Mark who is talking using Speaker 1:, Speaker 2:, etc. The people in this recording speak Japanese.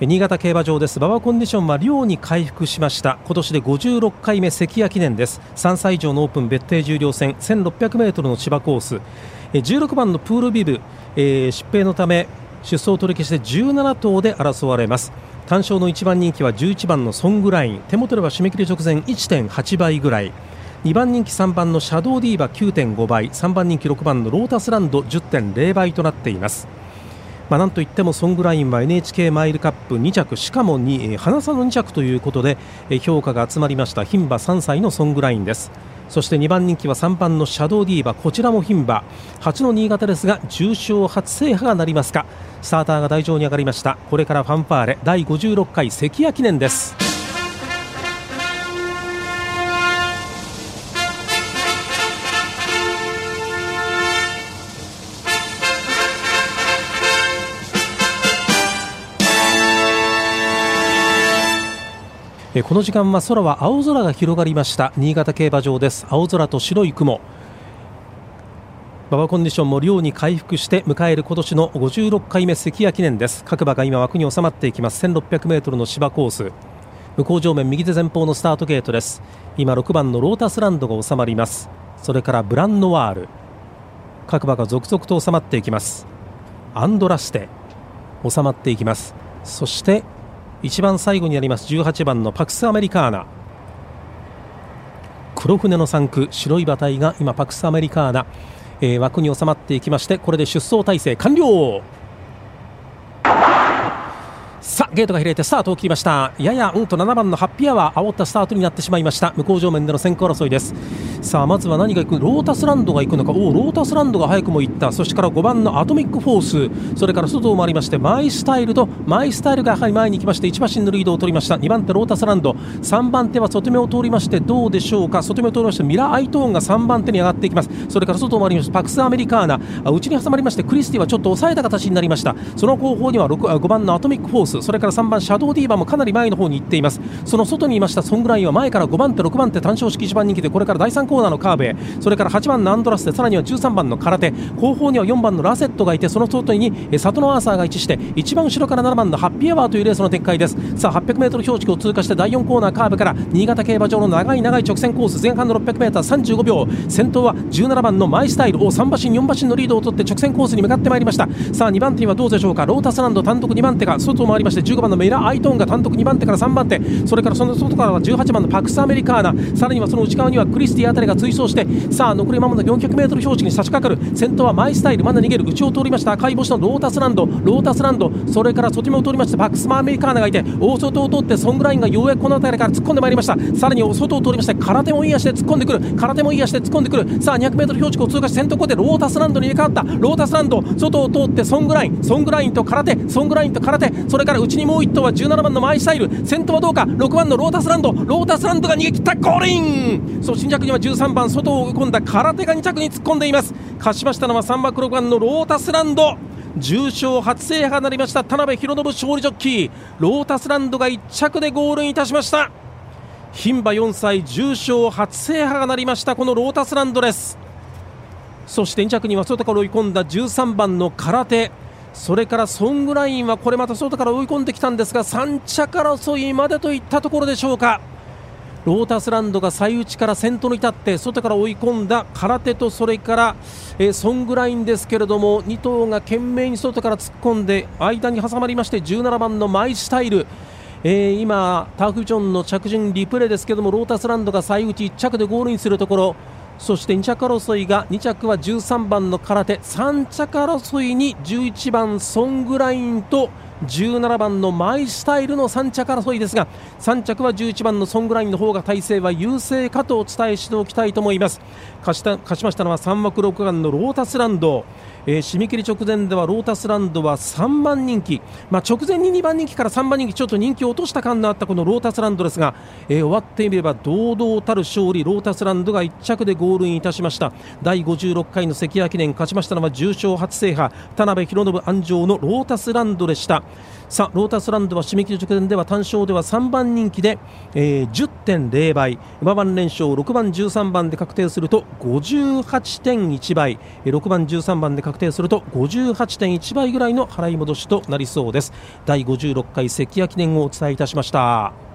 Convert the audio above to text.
Speaker 1: 新潟競馬場です。馬場コンディションは量に回復しました。今年で56回目関谷記念です。3歳以上のオープン別定重量戦 1600m の芝コース。16番のプールビブ、えー、疾病のため出走取り消しで17頭で争われます。単勝の1番人気は11番のソングライン。手元では締め切り直前1.8倍ぐらい。2番人気3番のシャドウディーバ9.5倍。3番人気6番のロータスランド10.0倍となっています。まあ、なんといってもソングラインは NHK マイルカップ2着しかもに花差の2着ということで評価が集まりました。牝馬3歳のソングラインです。そして2番人気は3番のシャドウディーバこちらも牝馬。8の新潟ですが重賞初制覇がなりますか。スターターが台上に上がりました。これからファンファーレ。第56回関谷記念です。えこの時間は空は青空が広がりました。新潟競馬場です。青空と白い雲。馬場コンディションも量に回復して迎える今年の56回目関谷記念です。各馬が今枠に収まっていきます。1600m の芝コース。向こう上面右手前方のスタートゲートです。今6番のロータスランドが収まります。それからブランノワール。各馬が続々と収まっていきます。アンドラステ収まっていきます。そして一番最後になります18番のパクスアメリカーナ。クロフネの産駒白い馬体が今パクスアメリカーナ、えー、枠に収まっていきましてこれで出走態勢完了!さあゲートが開いてスタートを切りました。ややうんと7番のハッピーアワー煽ったスタートになってしまいました。向こう上面での先行争いです。さあまずは何が行く？ロータスランドが行くのか？おおロータスランドが早くも行った。そしてから5番のアトミックフォース。それから外を回りましてマイスタイルとマイスタイルがやはり前に行きまして1馬身のリードを取りました。2番手ロータスランド。3番手は外目を通りましてどうでしょうか？外目を通りましてミラアイトーンが3番手に上がっていきます。それから外を回りましてパクスアメリカーナ。内に挟まりましてクリスティはちょっと抑えた形になりました。その後方には5番のアトミックフォース。それから3番シャドウディーバーもかなり前の方に行っています。その外にいましたソングラインは前から5番手6番手単勝式1番人気でこれから第3コーナーのカーブへ。それから8番のアンドラスでさらには13番の空手。後方には4番のラセットがいてその外に里のアーサーが位置して一番後ろから7番のハッピーアワーというレースの展開です。さあ 800m 標識を通過して第4コーナーカーブから新潟競馬場の長い長い直線コース前半の 600m35 秒。先頭は17番のマイスタイル。を3馬身4馬身のリードを取って直線コースに向かってまいりました。さあ2番手にはどうでしょうか？ロータスランド単独2番手が外を回りまして15番のミラアイトーンが単独2番手から3番手。それからその外からは18番のパクスアメリカーナ。さらにはその内側にはクリスティありが追走してさあ残りまもなく 400m 標識に差し掛かる。先頭はマイスタイルまだ逃げる。内を通りました。赤い星のロータスランド。ロータスランド。それから外目を通りましてパクスアメリカーナがいて大外を通ってソングラインがようやくこの辺りから突っ込んでまいりました。さらに外を通りましてカラテもいい脚で突っ込んでくる。カラテもいい脚で突っ込んでくる。さあ 200m 標識を通過して先頭ここでロータスランドに入れ替わった。ロータスランド外を通ってソングライン。ソングラインとカラテ。ソングラインとカラテ。それから内にもう1頭は17番のマイスタイル。先頭はどうか。6番のロータスランド。ロータスランドが逃げ切った。ゴールイン。そして2着には13番外を追い込んだ空手が2着に突っ込んでいます。勝ちましたのは3番6番のロータスランド。重賞初制覇になりました田辺博信勝利ジョッキー。ロータスランドが1着でゴールインいたしました。牝馬4歳重賞初制覇がなりましたこのロータスランドです。そして2着には外から追い込んだ13番の空手。それからソングラインはこれまた外から追い込んできたんですが3着争いまでといったところでしょうか。ロータスランドが最内から先頭に立って外から追い込んだ空手とそれから、えー、ソングラインですけれども2頭が懸命に外から突っ込んで間に挟まりまして17番のマイスタイル。えー、今、ターフジョンの着順リプレイですけどもロータスランドが最内1着でゴールインするところ。そして2着争いが2着は13番の空手。3着争いに11番ソングラインと17番のマイスタイルの3着争いですが3着は11番のソングラインの方が体勢は優勢かとお伝えしておきたいと思います。勝ち勝ちましたのは3枠6番のロータスランド。えー、締め切り直前ではロータスランドは3番人気、まあ、直前に2番人気から3番人気ちょっと人気を落とした感のあったこのロータスランドですが、えー、終わってみれば堂々たる勝利。ロータスランドが1着でゴールインいたしました。第56回の関谷記念勝ちましたのは重賞初制覇田辺博信安城のロータスランドでした。さあロータスランドは締め切り直前では単勝では3番人気で、えー、10.0倍。馬番連勝6番13番で確定すると58.1倍。6番13番で確定すると58.1倍ぐらいの払い戻しとなりそうです。第56回関谷記念をお伝えいたしました。